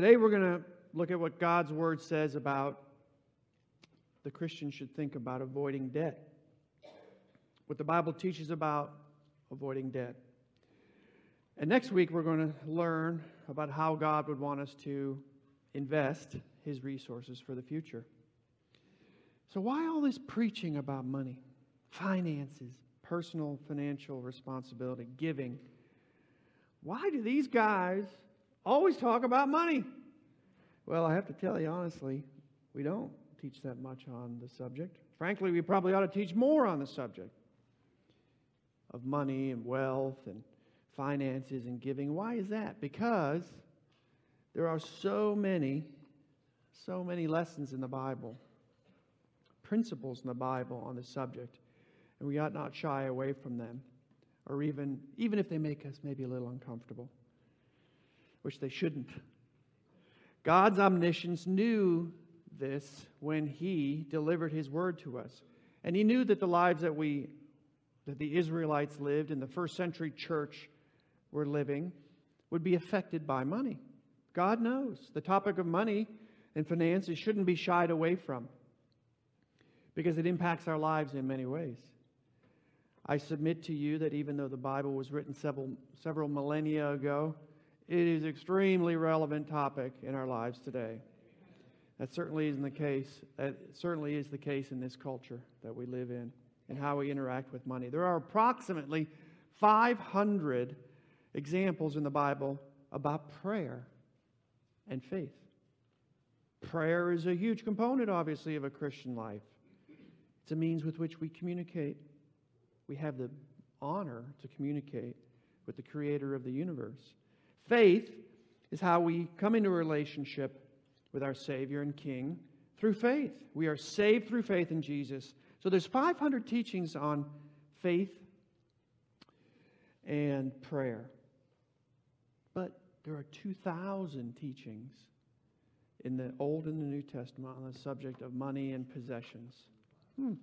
Today we're going to look at what God's Word says about the Christian should think about avoiding debt. What the Bible teaches about avoiding debt. And next week we're going to learn about how God would want us to invest his resources for the future. So, why all this preaching about money, finances, personal financial responsibility, giving? Why do these guys always talk about money? Well, I have to tell you honestly, we don't teach that much on the subject. Frankly, we probably ought to teach more on the subject of money and wealth and finances and giving. Why is that? Because there are so many, so many lessons in the Bible, principles in the Bible on the subject, and we ought not shy away from them, or even, even if they make us maybe a little uncomfortable, which they shouldn't. God's omniscience knew this when He delivered His word to us. And He knew that the lives that we, that the Israelites lived in the first century church were living would be affected by money. God knows. The topic of money and finances shouldn't be shied away from because it impacts our lives in many ways. I submit to you that even though the Bible was written several, several millennia ago, it is an extremely relevant topic in our lives today. That certainly isn't the case. That certainly is the case in this culture that we live in and how we interact with money. There are approximately 500 examples in the Bible about prayer and faith. Prayer is a huge component, obviously, of a Christian life. It's a means with which we communicate. We have the honor to communicate with the creator of the universe. Faith is how we come into a relationship with our Savior and King through faith. We are saved through faith in Jesus. So there's 500 teachings on faith and prayer. But there are 2,000 teachings in the Old and the New Testament on the subject of money and possessions. Hmm.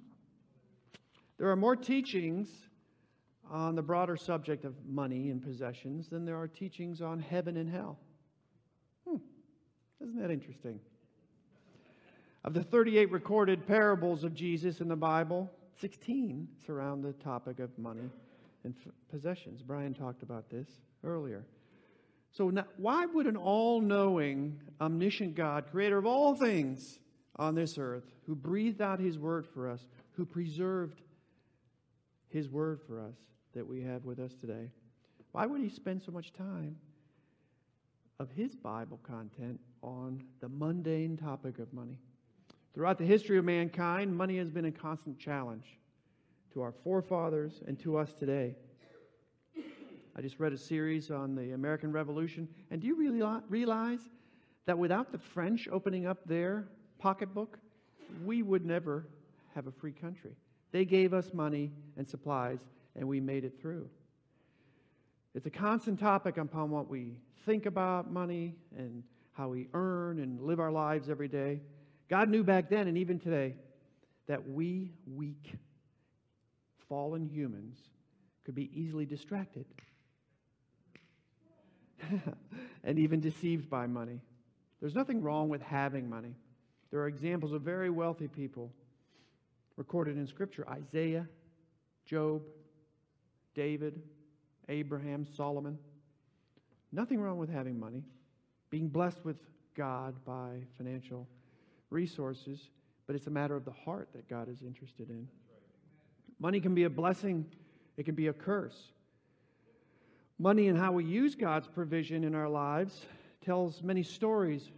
There are more teachings on the broader subject of money and possessions than there are teachings on heaven and hell. Hmm. Isn't that interesting? Of the 38 recorded parables of Jesus in the Bible, 16 surround the topic of money and f- possessions. Brian talked about this earlier. So, now, why would an all knowing, omniscient God, creator of all things on this earth, who breathed out his word for us, who preserved his word for us that we have with us today, why would he spend so much time of his Bible content on the mundane topic of money? Throughout the history of mankind, money has been a constant challenge to our forefathers and to us today. I just read a series on the American Revolution. And do you really realize that without the French opening up their pocketbook, we would never have a free country? They gave us money and supplies, and we made it through. It's a constant topic upon what we think about money and how we earn and live our lives every day. God knew back then and even today that we, weak, fallen humans, could be easily distracted and even deceived by money. There's nothing wrong with having money. There are examples of very wealthy people recorded in Scripture Isaiah, Job, David, Abraham, Solomon. Nothing wrong with having money, being blessed with God by financial resources, but it's a matter of the heart that God is interested in. Money can be a blessing, it can be a curse. Money and how we use God's provision in our lives tells many stories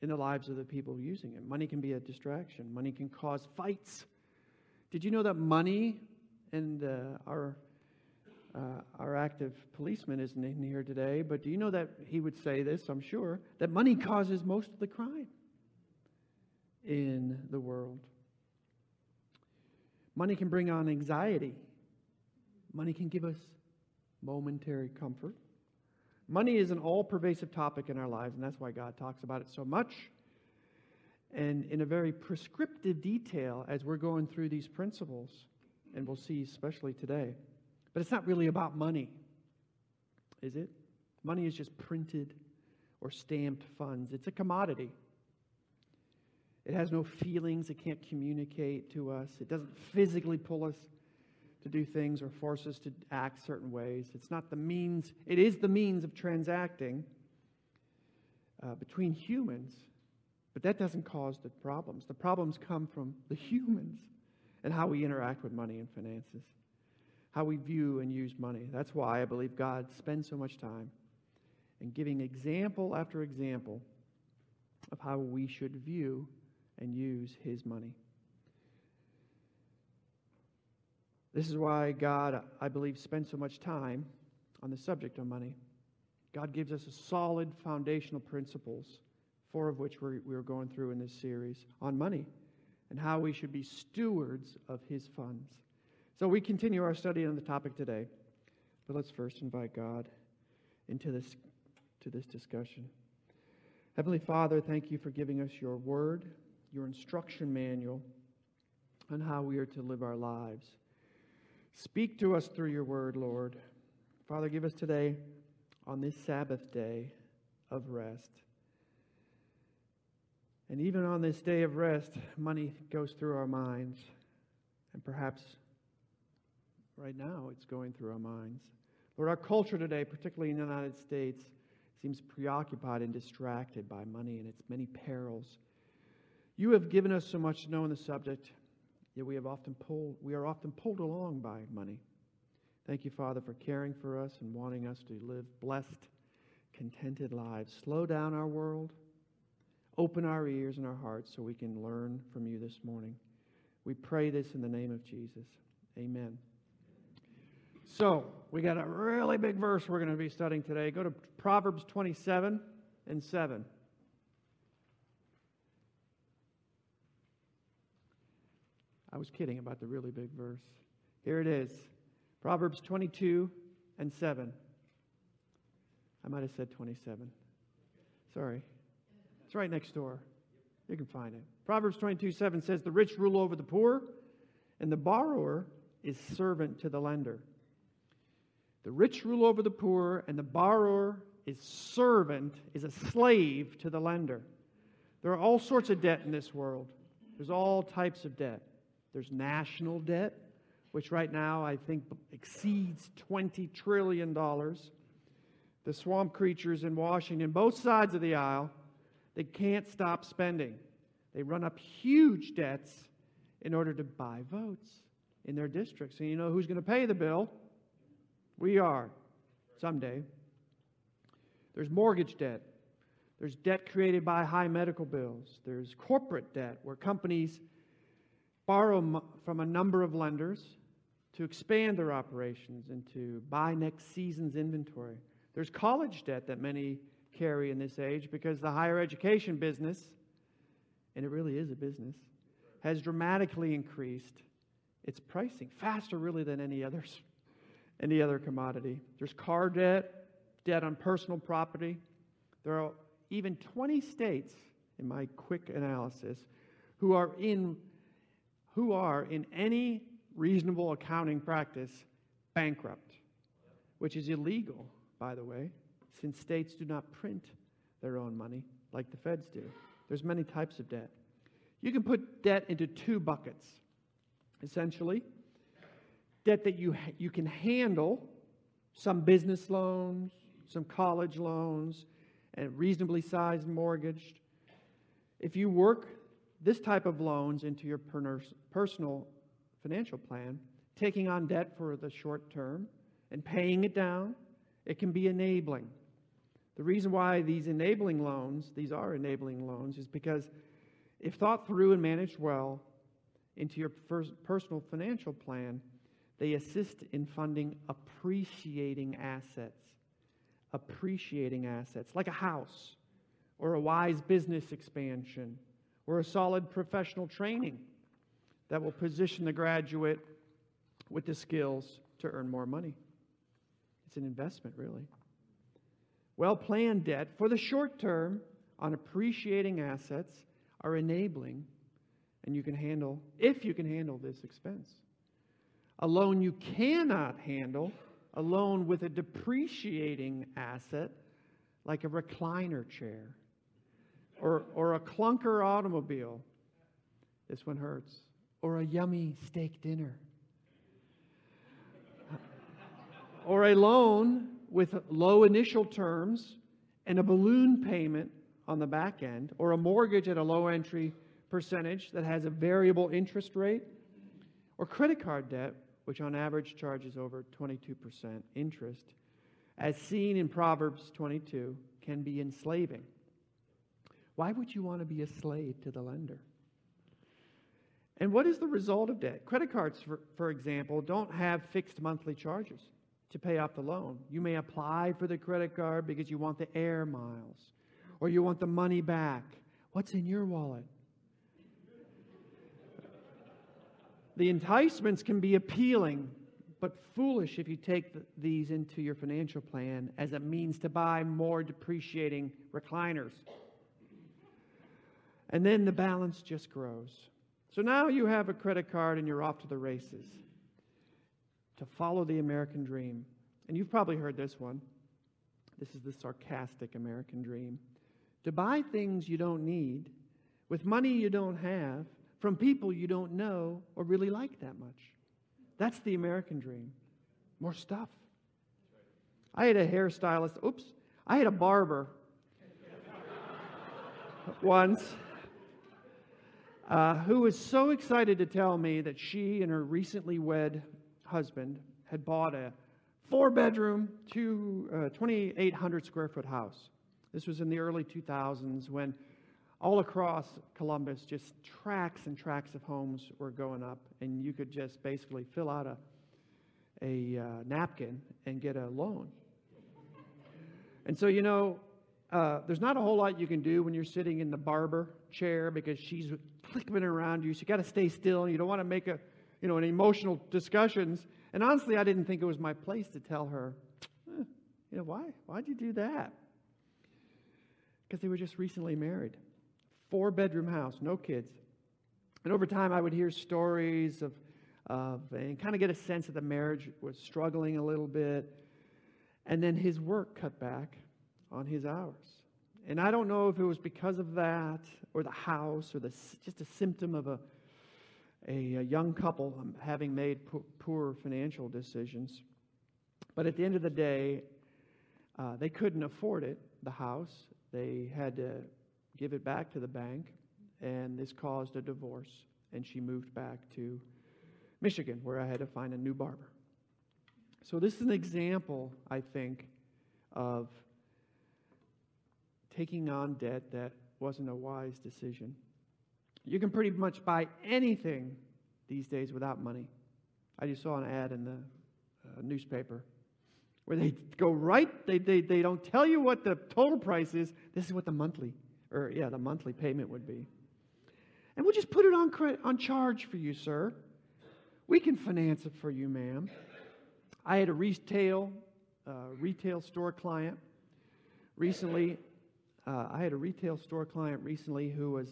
in the lives of the people using it. Money can be a distraction, money can cause fights. Did you know that money, and uh, our, uh, our active policeman isn't in here today, but do you know that he would say this, I'm sure, that money causes most of the crime in the world? Money can bring on anxiety. Money can give us momentary comfort. Money is an all pervasive topic in our lives, and that's why God talks about it so much and in a very prescriptive detail as we're going through these principles, and we'll see especially today. But it's not really about money, is it? Money is just printed or stamped funds. It's a commodity. It has no feelings, it can't communicate to us, it doesn't physically pull us to do things or force us to act certain ways. It's not the means, it is the means of transacting uh, between humans, but that doesn't cause the problems. The problems come from the humans and how we interact with money and finances, how we view and use money. That's why I believe God spends so much time in giving example after example of how we should view and use His money. This is why God, I believe, spends so much time on the subject of money. God gives us a solid foundational principles, four of which we're, we're going through in this series on money and how we should be stewards of His funds. So we continue our study on the topic today, but let's first invite God into this, to this discussion. Heavenly Father, thank you for giving us your word, your instruction manual on how we are to live our lives. Speak to us through your word, Lord. Father, give us today, on this Sabbath day of rest. And even on this day of rest, money goes through our minds. And perhaps right now it's going through our minds. Lord, our culture today, particularly in the United States, seems preoccupied and distracted by money and its many perils. You have given us so much to know on the subject. Yet we, have often pulled, we are often pulled along by money. Thank you, Father, for caring for us and wanting us to live blessed, contented lives. Slow down our world. Open our ears and our hearts so we can learn from you this morning. We pray this in the name of Jesus. Amen. So, we got a really big verse we're going to be studying today. Go to Proverbs 27 and 7. I was kidding about the really big verse. Here it is Proverbs 22 and 7. I might have said 27. Sorry. It's right next door. You can find it. Proverbs 22 7 says, The rich rule over the poor, and the borrower is servant to the lender. The rich rule over the poor, and the borrower is servant, is a slave to the lender. There are all sorts of debt in this world. There's all types of debt. There's national debt, which right now I think exceeds $20 trillion. The swamp creatures in Washington, both sides of the aisle, they can't stop spending. They run up huge debts in order to buy votes in their districts. And you know who's going to pay the bill? We are, someday. There's mortgage debt. There's debt created by high medical bills. There's corporate debt, where companies borrow from a number of lenders to expand their operations and to buy next season's inventory. There's college debt that many carry in this age because the higher education business, and it really is a business, has dramatically increased its pricing faster really than any others any other commodity. There's car debt, debt on personal property. There are even 20 states in my quick analysis who are in who are, in any reasonable accounting practice, bankrupt, which is illegal, by the way, since states do not print their own money like the feds do. There's many types of debt. You can put debt into two buckets, essentially. Debt that you, you can handle, some business loans, some college loans, and reasonably sized mortgaged. If you work this type of loans into your personal financial plan, taking on debt for the short term and paying it down, it can be enabling. The reason why these enabling loans, these are enabling loans, is because if thought through and managed well into your personal financial plan, they assist in funding appreciating assets. Appreciating assets, like a house or a wise business expansion or a solid professional training that will position the graduate with the skills to earn more money. It's an investment, really. Well planned debt for the short term on appreciating assets are enabling, and you can handle, if you can handle this expense. A loan you cannot handle, a loan with a depreciating asset, like a recliner chair or, or a clunker automobile. This one hurts. Or a yummy steak dinner. or a loan with low initial terms and a balloon payment on the back end, or a mortgage at a low entry percentage that has a variable interest rate, or credit card debt, which on average charges over 22% interest, as seen in Proverbs 22, can be enslaving. Why would you want to be a slave to the lender? And what is the result of debt? Credit cards, for, for example, don't have fixed monthly charges to pay off the loan. You may apply for the credit card because you want the air miles or you want the money back. What's in your wallet? The enticements can be appealing, but foolish if you take the, these into your financial plan as a means to buy more depreciating recliners. And then the balance just grows. So now you have a credit card and you're off to the races to follow the American dream. And you've probably heard this one. This is the sarcastic American dream. To buy things you don't need with money you don't have from people you don't know or really like that much. That's the American dream. More stuff. I had a hairstylist, oops, I had a barber once uh, who was so excited to tell me that she and her recently wed husband had bought a four bedroom, two, uh, 2,800 square foot house. This was in the early 2000s when all across Columbus, just tracks and tracks of homes were going up, and you could just basically fill out a, a uh, napkin and get a loan. And so, you know, uh, there's not a whole lot you can do when you're sitting in the barber chair because she's clicking around you. So you got to stay still. And you don't want to make a, you know, an emotional discussions. And honestly, I didn't think it was my place to tell her, eh, you know, why? Why'd you do that? Because they were just recently married. Four bedroom house, no kids. And over time, I would hear stories of, of and kind of get a sense that the marriage was struggling a little bit. And then his work cut back on his hours. And I don't know if it was because of that or the house or the, just a symptom of a, a, a young couple um, having made poor financial decisions. But at the end of the day, uh, they couldn't afford it, the house. They had to give it back to the bank, and this caused a divorce. And she moved back to Michigan, where I had to find a new barber. So, this is an example, I think, of taking on debt that wasn't a wise decision. You can pretty much buy anything these days without money. I just saw an ad in the uh, newspaper where they go right, they, they, they don't tell you what the total price is. This is what the monthly, or yeah, the monthly payment would be. And we'll just put it on, on charge for you, sir. We can finance it for you, ma'am. I had a retail, uh, retail store client recently uh, I had a retail store client recently who was,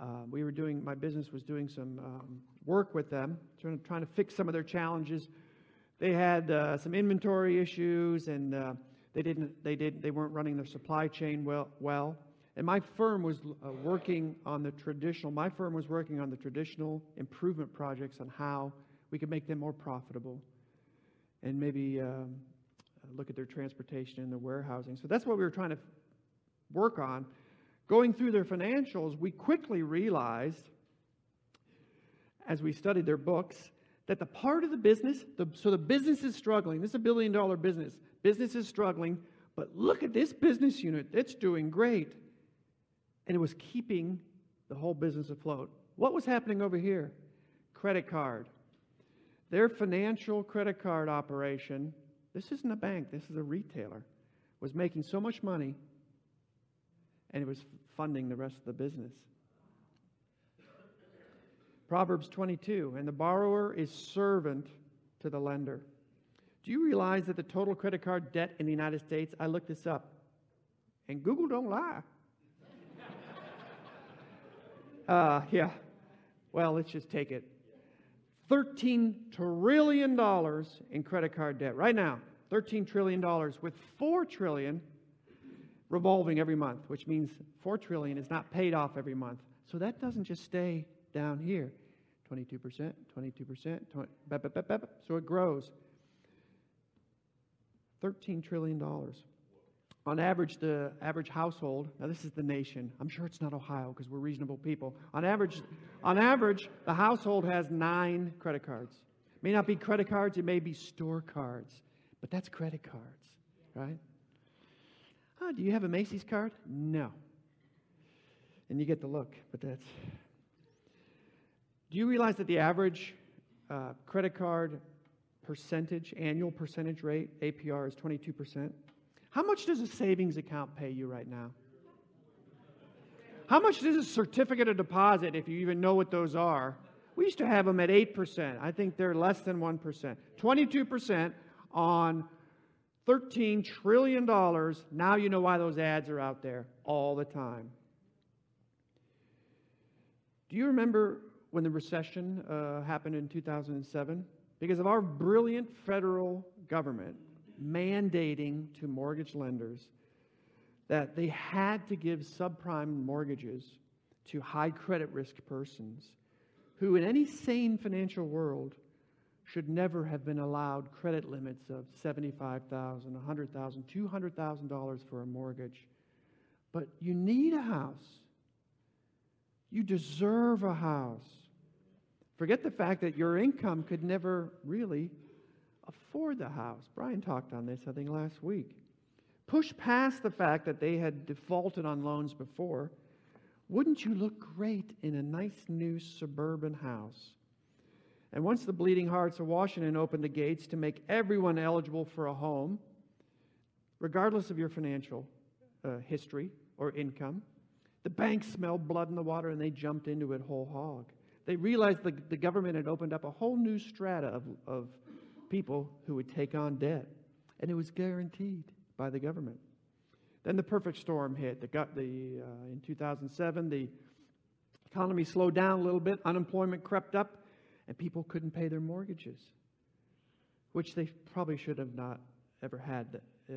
uh, we were doing, my business was doing some um, work with them, trying to, trying to fix some of their challenges. They had uh, some inventory issues and uh, they didn't, they didn't, they weren't running their supply chain well. well. And my firm was uh, working on the traditional, my firm was working on the traditional improvement projects on how we could make them more profitable and maybe um, look at their transportation and their warehousing. So that's what we were trying to work on, going through their financials, we quickly realized, as we studied their books, that the part of the business, the, so the business is struggling. This is a billion dollar business. Business is struggling, but look at this business unit. It's doing great. And it was keeping the whole business afloat. What was happening over here? Credit card. Their financial credit card operation, this isn't a bank, this is a retailer, was making so much money and it was funding the rest of the business. Proverbs 22, and the borrower is servant to the lender. Do you realize that the total credit card debt in the United States, I looked this up, and Google don't lie. uh, yeah. Well, let's just take it. $13 trillion in credit card debt right now. $13 trillion with $4 trillion revolving every month, which means 4 trillion is not paid off every month. So that doesn't just stay down here. 22%, 22%, 20, so it grows. $13 trillion. On average, the average household, now this is the nation. I'm sure it's not Ohio because we're reasonable people. On average, on average, the household has nine credit cards. May not be credit cards, it may be store cards, but that's credit cards, right? Oh, do you have a Macy's card? No. And you get the look, but that's. Do you realize that the average uh, credit card percentage, annual percentage rate, APR, is 22%? How much does a savings account pay you right now? How much does a certificate of deposit, if you even know what those are? We used to have them at 8%. I think they're less than 1%. 22% on $13 trillion. Now you know why those ads are out there all the time. Do you remember when the recession uh, happened in 2007? Because of our brilliant federal government, mandating to mortgage lenders that they had to give subprime mortgages to high credit risk persons who, in any sane financial world, should never have been allowed credit limits of $75,000, $100,000, $200,000 for a mortgage. But you need a house. You deserve a house. Forget the fact that your income could never really afford the house. Brian talked on this, I think, last week. Push past the fact that they had defaulted on loans before. Wouldn't you look great in a nice new suburban house? And once the Bleeding Hearts of Washington opened the gates to make everyone eligible for a home, regardless of your financial uh, history or income, the banks smelled blood in the water and they jumped into it whole hog. They realized the, the government had opened up a whole new strata of, of people who would take on debt. And it was guaranteed by the government. Then the perfect storm hit. The, the, uh, in 2007, the economy slowed down a little bit, unemployment crept up, and people couldn't pay their mortgages, which they probably should have not ever had uh,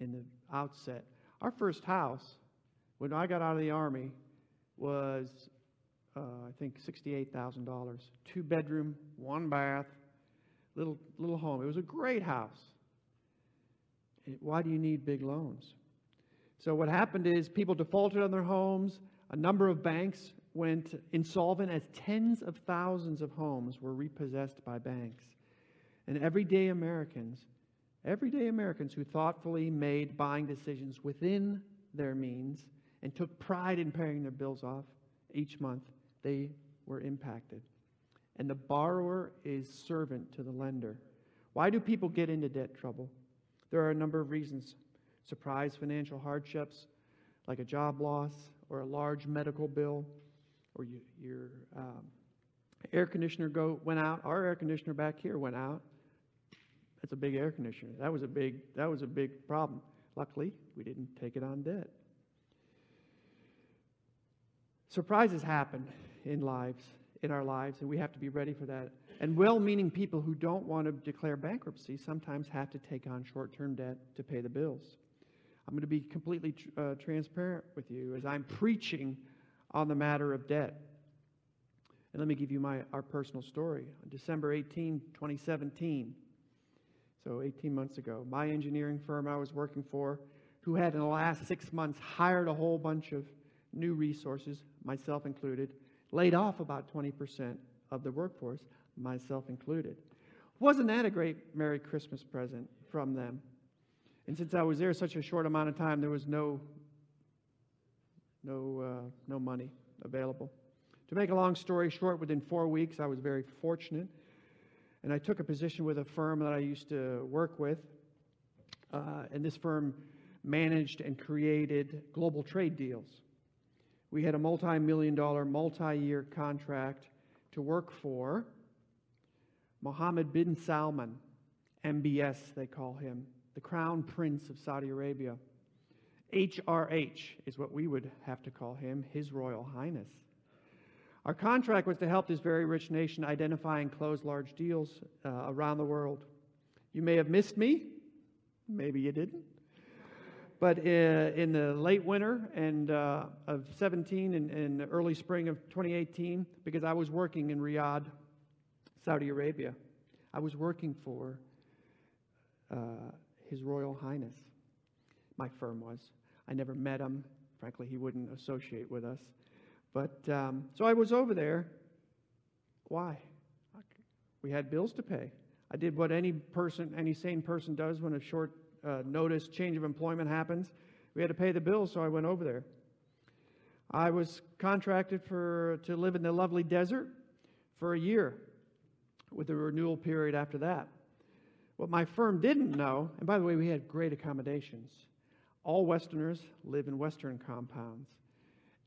in the outset. Our first house, when I got out of the Army, was, uh, I think, $68,000. Two bedroom, one bath, little, little home. It was a great house. Why do you need big loans? So, what happened is people defaulted on their homes. A number of banks went insolvent as tens of thousands of homes were repossessed by banks. And everyday Americans, everyday Americans who thoughtfully made buying decisions within their means and took pride in paying their bills off each month, they were impacted and the borrower is servant to the lender. Why do people get into debt trouble? There are a number of reasons surprise financial hardships, like a job loss or a large medical bill, or you, your um, air conditioner go, went out. Our air conditioner back here went out. That's a big air conditioner. That was a big, that was a big problem. Luckily, we didn't take it on debt. Surprises happen in lives in our lives, and we have to be ready for that. And well meaning people who don't want to declare bankruptcy sometimes have to take on short term debt to pay the bills. I'm going to be completely uh, transparent with you as I'm preaching on the matter of debt. And let me give you my, our personal story. On December 18, 2017, so 18 months ago, my engineering firm I was working for, who had in the last six months hired a whole bunch of new resources, myself included, laid off about 20% of the workforce, myself included. Wasn't that a great Merry Christmas present from them? And since I was there such a short amount of time, there was no, no, uh, no money available. To make a long story short, within four weeks, I was very fortunate. And I took a position with a firm that I used to work with. Uh, and this firm managed and created global trade deals. We had a multi million dollar, multi year contract to work for Mohammed bin Salman, MBS, they call him, the crown prince of Saudi Arabia. HRH is what we would have to call him, His Royal Highness. Our contract was to help this very rich nation identify and close large deals uh, around the world. You may have missed me, maybe you didn't. But uh, in the late winter and uh, of 17 and, and early spring of 2018, because I was working in Riyadh, Saudi Arabia, I was working for uh, His Royal Highness. My firm was. I never met him. Frankly, he wouldn't associate with us. But um, so I was over there. Why? We had bills to pay. I did what any person, any sane person does when a short uh, notice change of employment happens. We had to pay the bills, so I went over there. I was contracted for to live in the lovely desert for a year, with a renewal period after that. What my firm didn't know, and by the way, we had great accommodations. All Westerners live in Western compounds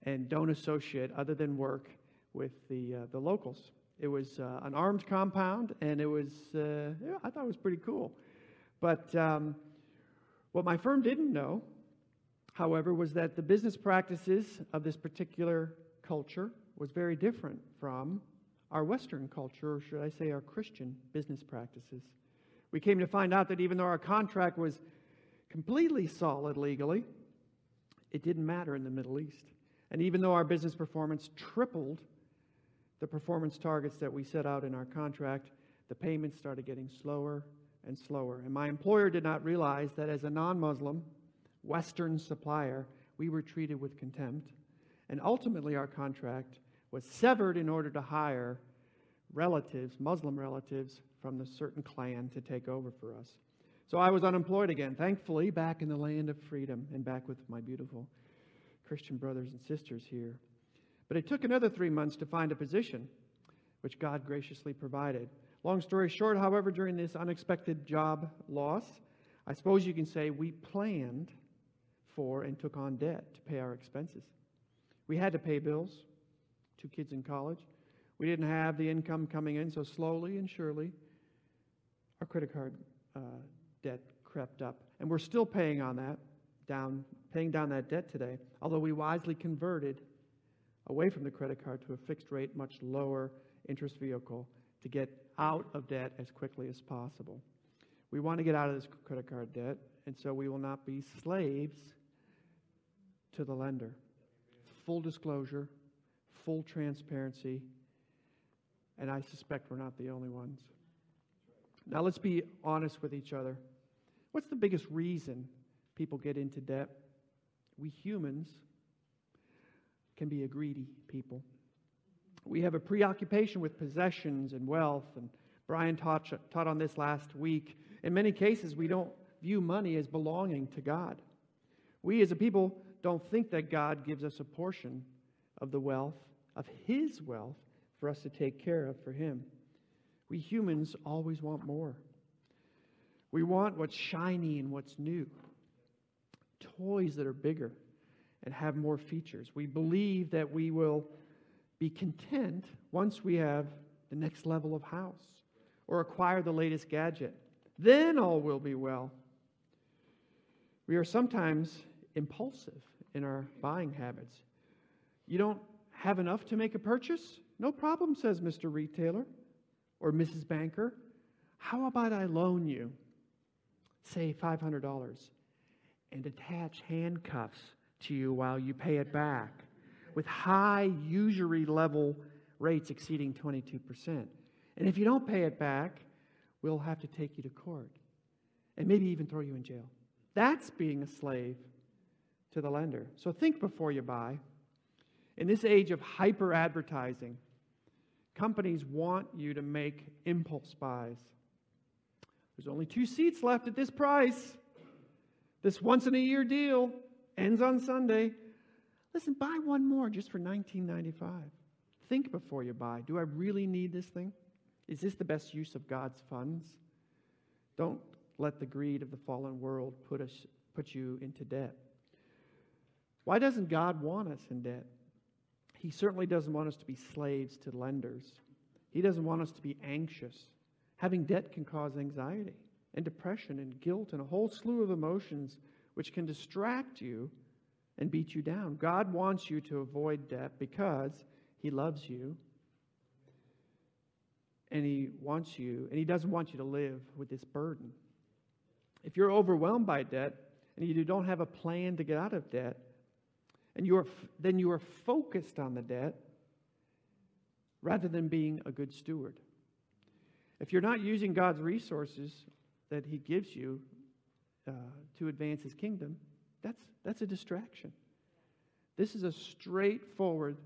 and don't associate, other than work, with the, uh, the locals. It was uh, an armed compound, and it was, uh, yeah, I thought it was pretty cool. But um, what my firm didn't know, however, was that the business practices of this particular culture was very different from our Western culture, or should I say our Christian business practices. We came to find out that even though our contract was completely solid legally, it didn't matter in the Middle East. And even though our business performance tripled the performance targets that we set out in our contract, the payments started getting slower and slower. And my employer did not realize that as a non Muslim, Western supplier, we were treated with contempt. And ultimately, our contract was severed in order to hire relatives, Muslim relatives, from the certain clan to take over for us. So I was unemployed again, thankfully, back in the land of freedom and back with my beautiful Christian brothers and sisters here. But it took another three months to find a position, which God graciously provided. Long story short, however, during this unexpected job loss, I suppose you can say we planned for and took on debt to pay our expenses. We had to pay bills, two kids in college. We didn't have the income coming in, so slowly and surely, our credit card uh, debt crept up. And we're still paying on that, down, paying down that debt today, although we wisely converted away from the credit card to a fixed rate, much lower interest vehicle to get out of debt as quickly as possible. We want to get out of this credit card debt, and so we will not be slaves to the lender. Full disclosure, full transparency, and I suspect we're not the only ones. Now, let's be honest with each other. What's the biggest reason people get into debt? We humans can be a greedy people. We have a preoccupation with possessions and wealth, and Brian taught, taught on this last week. In many cases, we don't view money as belonging to God. We as a people don't think that God gives us a portion of the wealth, of His wealth, for us to take care of for Him. We humans always want more. We want what's shiny and what's new, toys that are bigger and have more features. We believe that we will be content once we have the next level of house or acquire the latest gadget. Then all will be well. We are sometimes impulsive in our buying habits. You don't have enough to make a purchase? No problem, says Mr. Retailer or Mrs. Banker. How about I loan you, say, $500 and attach handcuffs to you while you pay it back with high usury level rates exceeding 22%. And if you don't pay it back, we'll have to take you to court and maybe even throw you in jail. That's being a slave to the lender. So think before you buy. In this age of hyper advertising, companies want you to make impulse buys. There's only two seats left at this price. This once in a year deal ends on Sunday. Listen, buy one more just for $19.95. Think before you buy. Do I really need this thing? Is this the best use of God's funds? Don't let the greed of the fallen world put, us, put you into debt. Why doesn't God want us in debt? He certainly doesn't want us to be slaves to lenders. He doesn't want us to be anxious. Having debt can cause anxiety and depression and guilt and a whole slew of emotions which can distract you and beat you down. God wants you to avoid debt because He loves you and He wants you, and He doesn't want you to live with this burden. If you're overwhelmed by debt and you don't have a plan to get out of debt, and you are, then you are focused on the debt rather than being a good steward. If you're not using God's resources that He gives you uh, to advance His kingdom, that's, that's a distraction. This is a straightforward,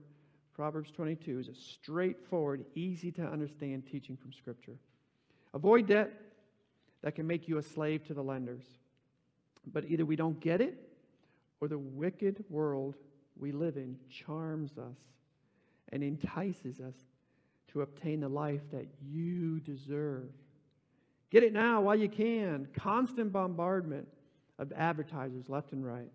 Proverbs 22 is a straightforward, easy to understand teaching from Scripture. Avoid debt that can make you a slave to the lenders. But either we don't get it, or the wicked world we live in charms us and entices us to obtain the life that you deserve. Get it now while you can. Constant bombardment of advertisers left and right.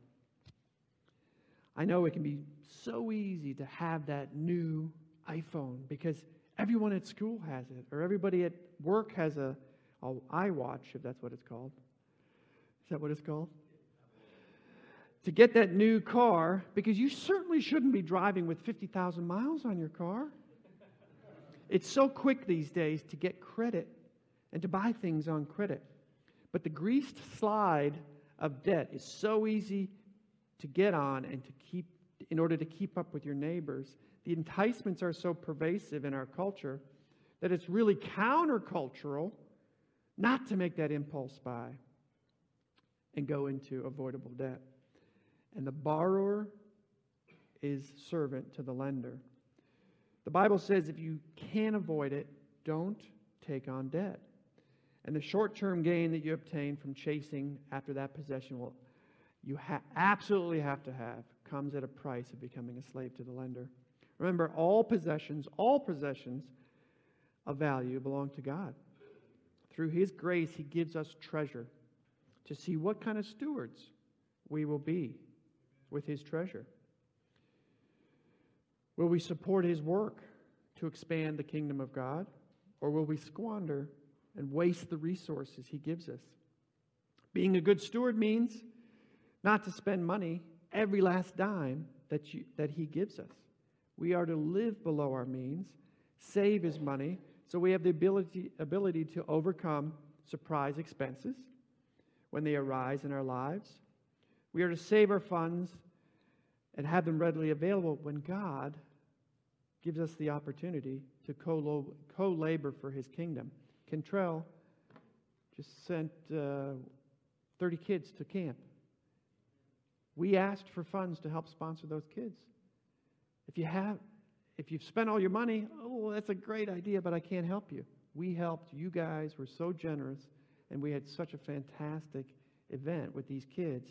I know it can be so easy to have that new iPhone because everyone at school has it, or everybody at work has a, a iWatch, if that's what it's called. Is that what it's called? To get that new car, because you certainly shouldn't be driving with 50,000 miles on your car. It's so quick these days to get credit and to buy things on credit. But the greased slide of debt is so easy to get on and to keep in order to keep up with your neighbors. The enticements are so pervasive in our culture that it's really countercultural not to make that impulse buy and go into avoidable debt. And the borrower is servant to the lender. The Bible says if you can avoid it, don't take on debt. And the short term gain that you obtain from chasing after that possession will you ha- absolutely have to have comes at a price of becoming a slave to the lender. Remember, all possessions, all possessions of value belong to God. Through His grace, He gives us treasure to see what kind of stewards we will be with His treasure. Will we support His work to expand the kingdom of God, or will we squander and waste the resources He gives us? Being a good steward means not to spend money every last dime that, you, that He gives us. We are to live below our means, save His money, so we have the ability, ability to overcome surprise expenses when they arise in our lives. We are to save our funds and have them readily available when God gives us the opportunity to co labor for his kingdom. Cantrell just sent uh, 30 kids to camp. We asked for funds to help sponsor those kids. If you have, if you've spent all your money, oh, that's a great idea, but I can't help you. We helped. You guys were so generous, and we had such a fantastic event with these kids.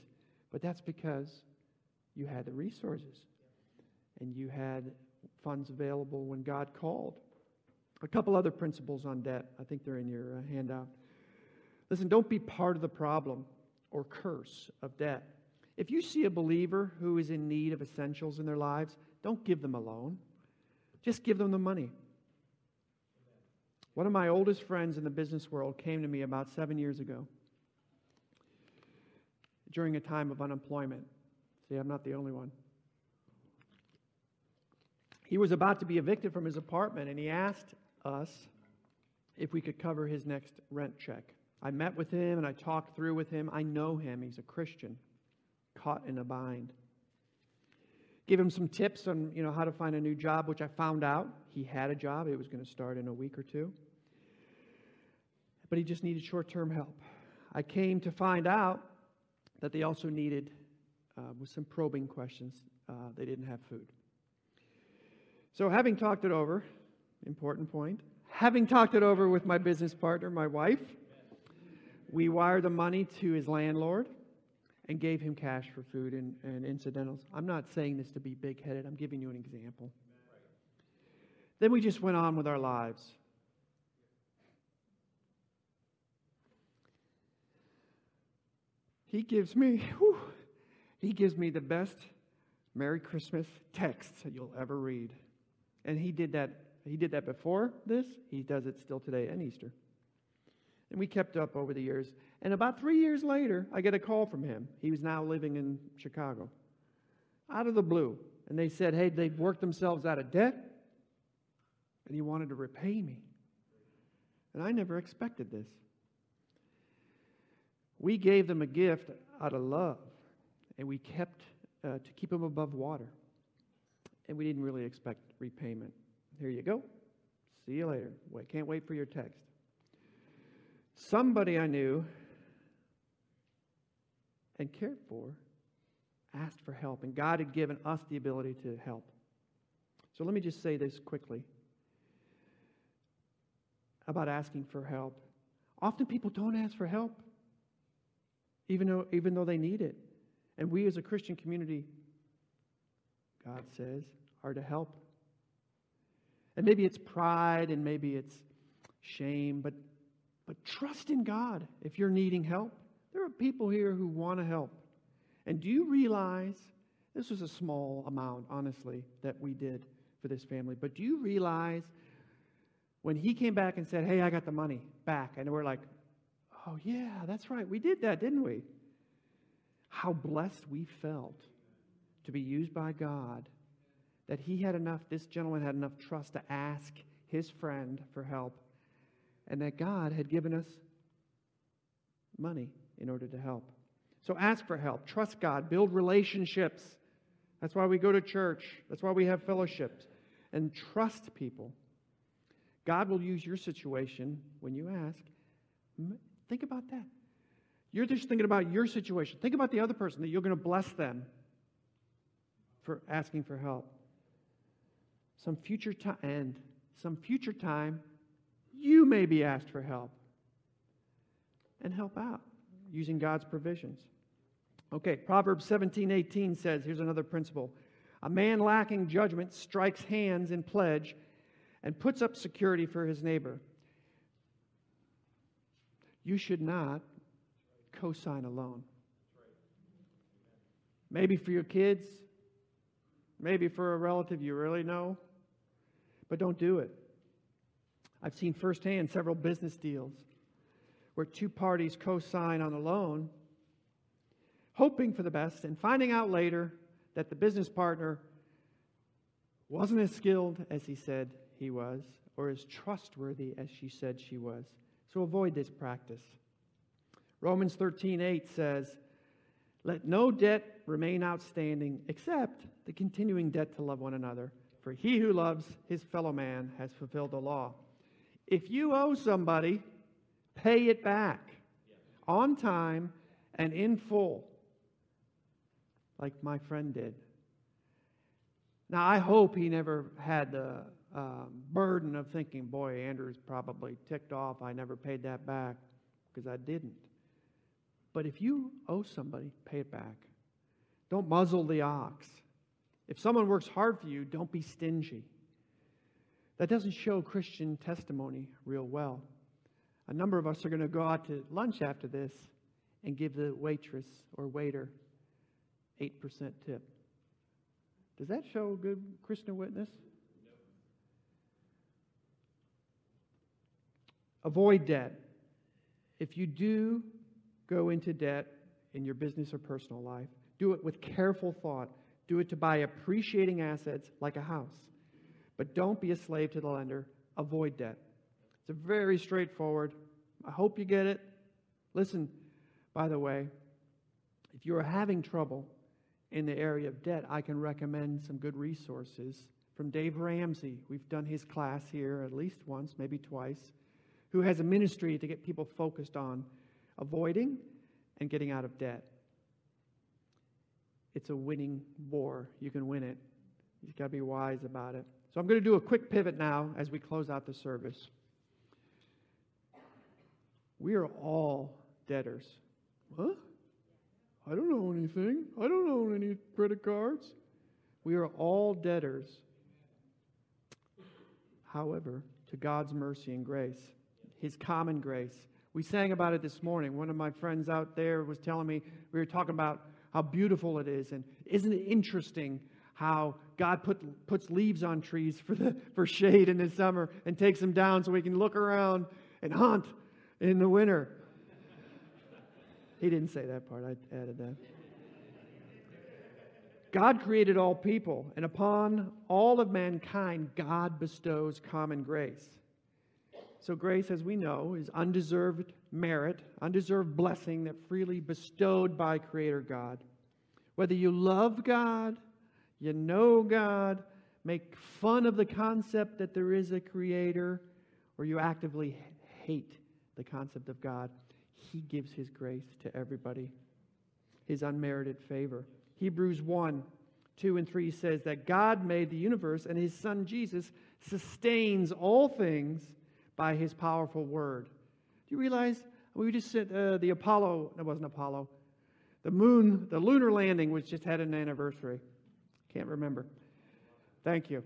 But that's because you had the resources and you had funds available when God called. A couple other principles on debt. I think they're in your uh, handout. Listen, don't be part of the problem or curse of debt. If you see a believer who is in need of essentials in their lives, don't give them a loan. Just give them the money. One of my oldest friends in the business world came to me about seven years ago during a time of unemployment. See, I'm not the only one. He was about to be evicted from his apartment, and he asked us if we could cover his next rent check. I met with him and I talked through with him. I know him, he's a Christian, caught in a bind. Give him some tips on you know, how to find a new job, which I found out. He had a job, it was going to start in a week or two. But he just needed short term help. I came to find out that they also needed, uh, with some probing questions, uh, they didn't have food. So, having talked it over, important point, having talked it over with my business partner, my wife, we wired the money to his landlord and gave him cash for food and, and incidentals. I'm not saying this to be big headed, I'm giving you an example. Then we just went on with our lives. He gives me, whew, he gives me the best Merry Christmas text you'll ever read. And he did that. He did that before this. He does it still today and Easter. And we kept up over the years. And about three years later, I get a call from him. He was now living in Chicago. Out of the blue. And they said, hey, they've worked themselves out of debt. And he wanted to repay me. And I never expected this. We gave them a gift out of love, and we kept uh, to keep them above water. And we didn't really expect repayment. Here you go. See you later. Wait, can't wait for your text. Somebody I knew and cared for asked for help, and God had given us the ability to help. So let me just say this quickly about asking for help. Often people don't ask for help, even though, even though they need it. And we as a Christian community, God says, are to help. And maybe it's pride and maybe it's shame, but, but trust in God if you're needing help. There are people here who want to help. And do you realize this was a small amount, honestly, that we did for this family, but do you realize when he came back and said, Hey, I got the money back, and we're like, Oh, yeah, that's right. We did that, didn't we? How blessed we felt to be used by God that he had enough, this gentleman had enough trust to ask his friend for help, and that God had given us money in order to help. So ask for help, trust God, build relationships. That's why we go to church, that's why we have fellowships, and trust people. God will use your situation when you ask. Think about that. You're just thinking about your situation. Think about the other person that you're going to bless them for asking for help. Some future time and some future time, you may be asked for help and help out using God's provisions. Okay, Proverbs 17, 18 says, here's another principle. A man lacking judgment strikes hands in pledge and puts up security for his neighbor. You should not co sign a loan. Maybe for your kids, maybe for a relative you really know, but don't do it. I've seen firsthand several business deals where two parties co sign on a loan, hoping for the best, and finding out later that the business partner wasn't as skilled as he said he was, or as trustworthy as she said she was. So avoid this practice. Romans 13 8 says, Let no debt remain outstanding except the continuing debt to love one another. For he who loves his fellow man has fulfilled the law. If you owe somebody, pay it back on time and in full, like my friend did. Now, I hope he never had the um, burden of thinking, boy, Andrew's probably ticked off. I never paid that back because I didn't. But if you owe somebody, pay it back. Don't muzzle the ox. If someone works hard for you, don't be stingy. That doesn't show Christian testimony real well. A number of us are going to go out to lunch after this and give the waitress or waiter 8% tip. Does that show good Christian witness? Avoid debt. If you do go into debt in your business or personal life, do it with careful thought. Do it to buy appreciating assets like a house. But don't be a slave to the lender. Avoid debt. It's a very straightforward. I hope you get it. Listen, by the way, if you are having trouble in the area of debt, I can recommend some good resources from Dave Ramsey. We've done his class here at least once, maybe twice who has a ministry to get people focused on avoiding and getting out of debt. It's a winning war. You can win it. You've got to be wise about it. So I'm going to do a quick pivot now as we close out the service. We are all debtors. What? I don't know anything. I don't own any credit cards. We are all debtors. However, to God's mercy and grace, his common grace. We sang about it this morning. One of my friends out there was telling me, we were talking about how beautiful it is. And isn't it interesting how God put, puts leaves on trees for, the, for shade in the summer and takes them down so we can look around and hunt in the winter? He didn't say that part, I added that. God created all people, and upon all of mankind, God bestows common grace. So, grace, as we know, is undeserved merit, undeserved blessing that freely bestowed by Creator God. Whether you love God, you know God, make fun of the concept that there is a Creator, or you actively hate the concept of God, He gives His grace to everybody, His unmerited favor. Hebrews 1 2 and 3 says that God made the universe and His Son Jesus sustains all things by His powerful word. Do you realize? We just said uh, the Apollo, that wasn't Apollo, the moon, the lunar landing which just had an anniversary. Can't remember. Thank you.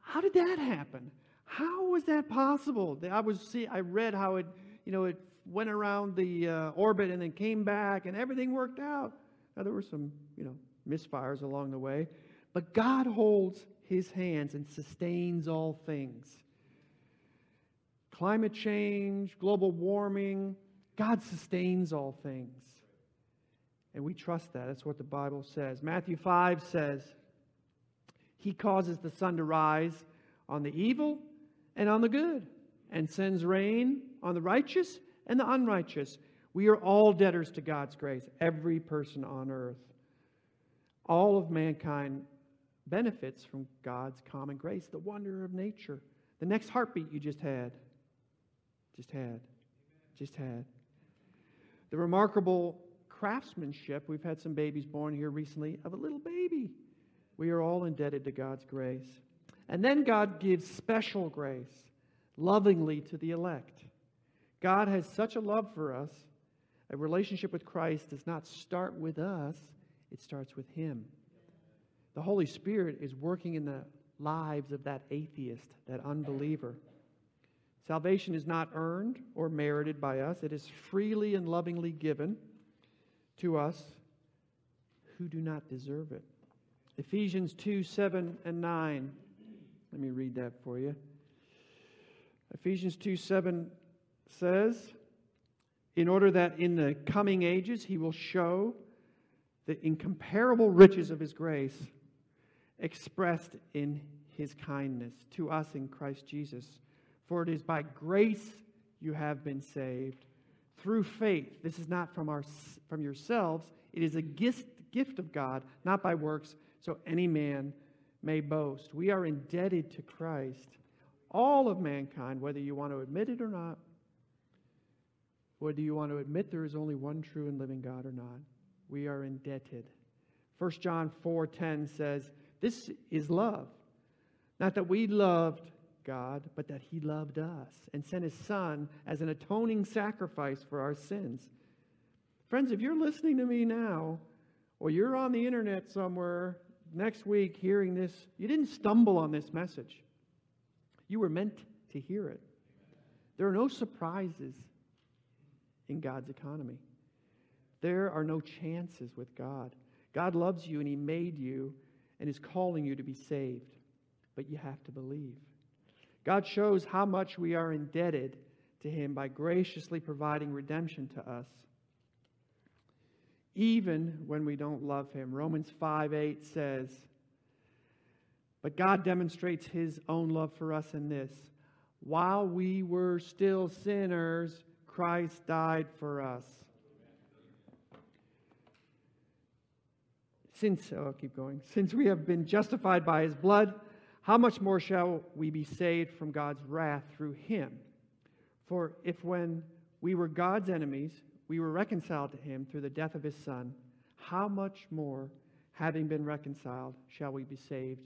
How did that happen? How was that possible? I was see, I read how it, you know, it went around the uh, orbit and then came back, and everything worked out. Now there were some, you know, misfires along the way, but God holds His hands and sustains all things. Climate change, global warming, God sustains all things. And we trust that. That's what the Bible says. Matthew 5 says, He causes the sun to rise on the evil and on the good, and sends rain on the righteous and the unrighteous. We are all debtors to God's grace, every person on earth. All of mankind benefits from God's common grace, the wonder of nature. The next heartbeat you just had, just had, just had. The remarkable craftsmanship. We've had some babies born here recently of a little baby. We are all indebted to God's grace. And then God gives special grace lovingly to the elect. God has such a love for us. A relationship with Christ does not start with us, it starts with Him. The Holy Spirit is working in the lives of that atheist, that unbeliever. Salvation is not earned or merited by us, it is freely and lovingly given to us who do not deserve it. Ephesians 2 7 and 9. Let me read that for you. Ephesians 2 7 says, In order that in the coming ages he will show the incomparable riches of his grace expressed in his kindness to us in Christ Jesus. For it is by grace you have been saved through faith. This is not from, our, from yourselves, it is a gift, gift of God, not by works, so any man may boast. We are indebted to Christ. All of mankind, whether you want to admit it or not, whether you want to admit there is only one true and living God or not, we are indebted. 1 John 4:10 says, "This is love, not that we loved God, but that He loved us and sent His Son as an atoning sacrifice for our sins. Friends, if you're listening to me now, or you're on the internet somewhere next week hearing this, you didn't stumble on this message. You were meant to hear it. There are no surprises in God's economy. There are no chances with God. God loves you and He made you and is calling you to be saved, but you have to believe. God shows how much we are indebted to Him by graciously providing redemption to us, even when we don't love Him. Romans 5 8 says, But God demonstrates His own love for us in this while we were still sinners, Christ died for us. Since, oh, I'll keep going. Since we have been justified by his blood, how much more shall we be saved from God's wrath through him? For if when we were God's enemies, we were reconciled to him through the death of his Son, how much more, having been reconciled, shall we be saved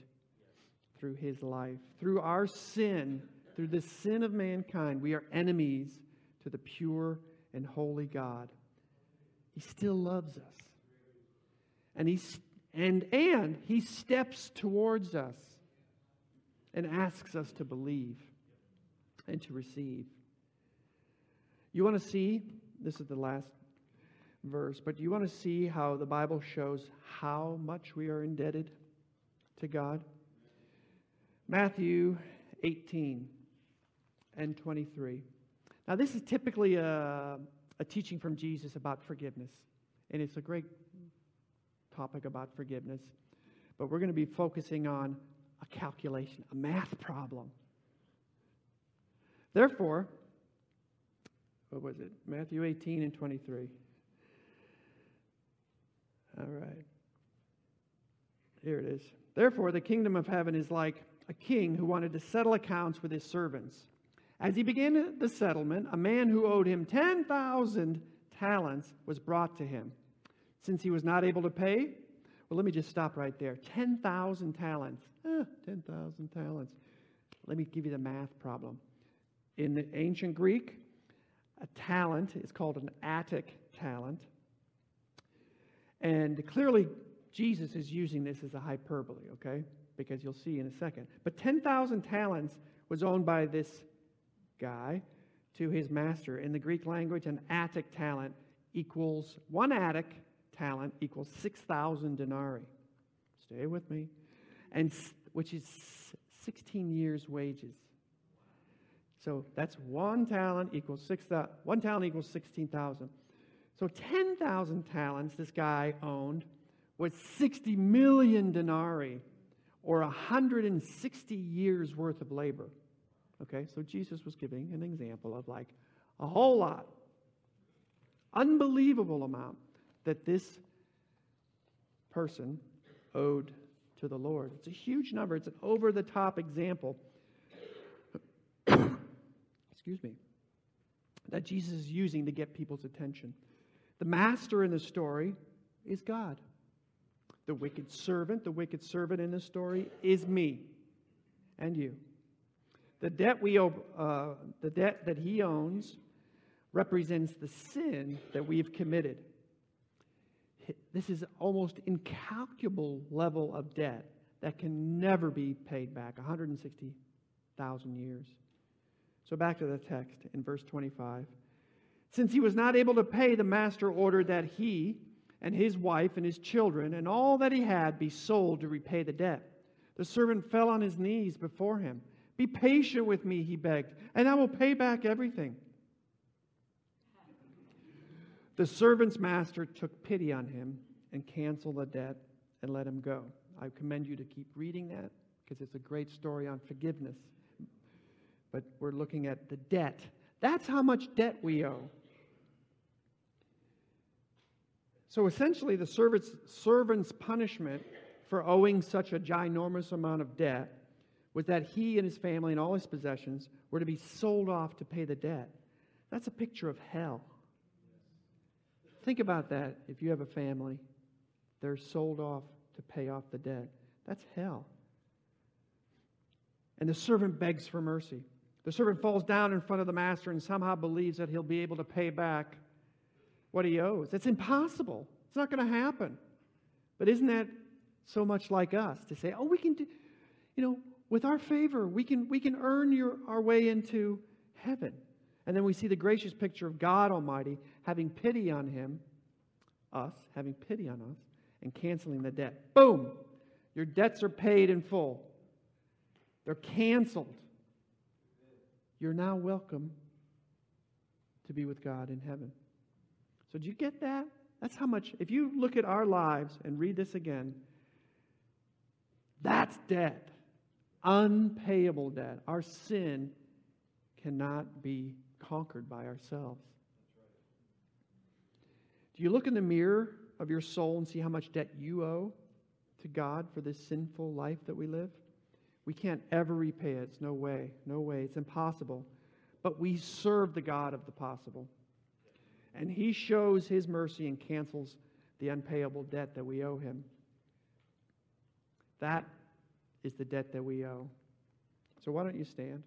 through his life? Through our sin, through the sin of mankind, we are enemies to the pure and holy God. He still loves us. And, he's, and, and he steps towards us and asks us to believe and to receive. You want to see, this is the last verse, but you want to see how the Bible shows how much we are indebted to God? Matthew 18 and 23. Now, this is typically a, a teaching from Jesus about forgiveness, and it's a great topic about forgiveness. But we're going to be focusing on calculation, a math problem. Therefore, what was it? Matthew 18 and 23. All right. Here it is. Therefore, the kingdom of heaven is like a king who wanted to settle accounts with his servants. As he began the settlement, a man who owed him 10,000 talents was brought to him. Since he was not able to pay, well, let me just stop right there. 10,000 talents. Eh, 10,000 talents. Let me give you the math problem. In the ancient Greek, a talent is called an Attic talent. And clearly, Jesus is using this as a hyperbole, okay? Because you'll see in a second. But 10,000 talents was owned by this guy to his master. In the Greek language, an Attic talent equals one Attic talent equals 6,000 denarii. Stay with me. And which is 16 years' wages. So that's one talent equals six. One talent equals 16,000. So 10,000 talents this guy owned was 60 million denarii or 160 years worth of labor. Okay, so Jesus was giving an example of like a whole lot, unbelievable amount that this person owed to the Lord. It's a huge number, it's an over the top example. Excuse me. That Jesus is using to get people's attention. The master in the story is God. The wicked servant, the wicked servant in the story is me and you. The debt we owe, uh, the debt that he owns represents the sin that we have committed. This is almost incalculable level of debt that can never be paid back 160,000 years. So back to the text in verse 25. Since he was not able to pay, the master ordered that he and his wife and his children and all that he had be sold to repay the debt. The servant fell on his knees before him. Be patient with me, he begged, and I will pay back everything. The servant's master took pity on him and canceled the debt and let him go. I commend you to keep reading that because it's a great story on forgiveness. But we're looking at the debt. That's how much debt we owe. So essentially, the servant's, servant's punishment for owing such a ginormous amount of debt was that he and his family and all his possessions were to be sold off to pay the debt. That's a picture of hell. Think about that if you have a family, they're sold off to pay off the debt. That's hell. And the servant begs for mercy. The servant falls down in front of the master and somehow believes that he'll be able to pay back what he owes. It's impossible. It's not going to happen. But isn't that so much like us to say, oh, we can do, you know, with our favor, we can, we can earn your, our way into heaven. And then we see the gracious picture of God Almighty having pity on him, us, having pity on us, and canceling the debt. Boom! Your debts are paid in full, they're canceled. You're now welcome to be with God in heaven. So, do you get that? That's how much, if you look at our lives and read this again, that's debt. Unpayable debt. Our sin cannot be conquered by ourselves. Do you look in the mirror of your soul and see how much debt you owe to God for this sinful life that we live? We can't ever repay it. It's no way. No way. It's impossible. But we serve the God of the possible. And He shows His mercy and cancels the unpayable debt that we owe Him. That is the debt that we owe. So why don't you stand?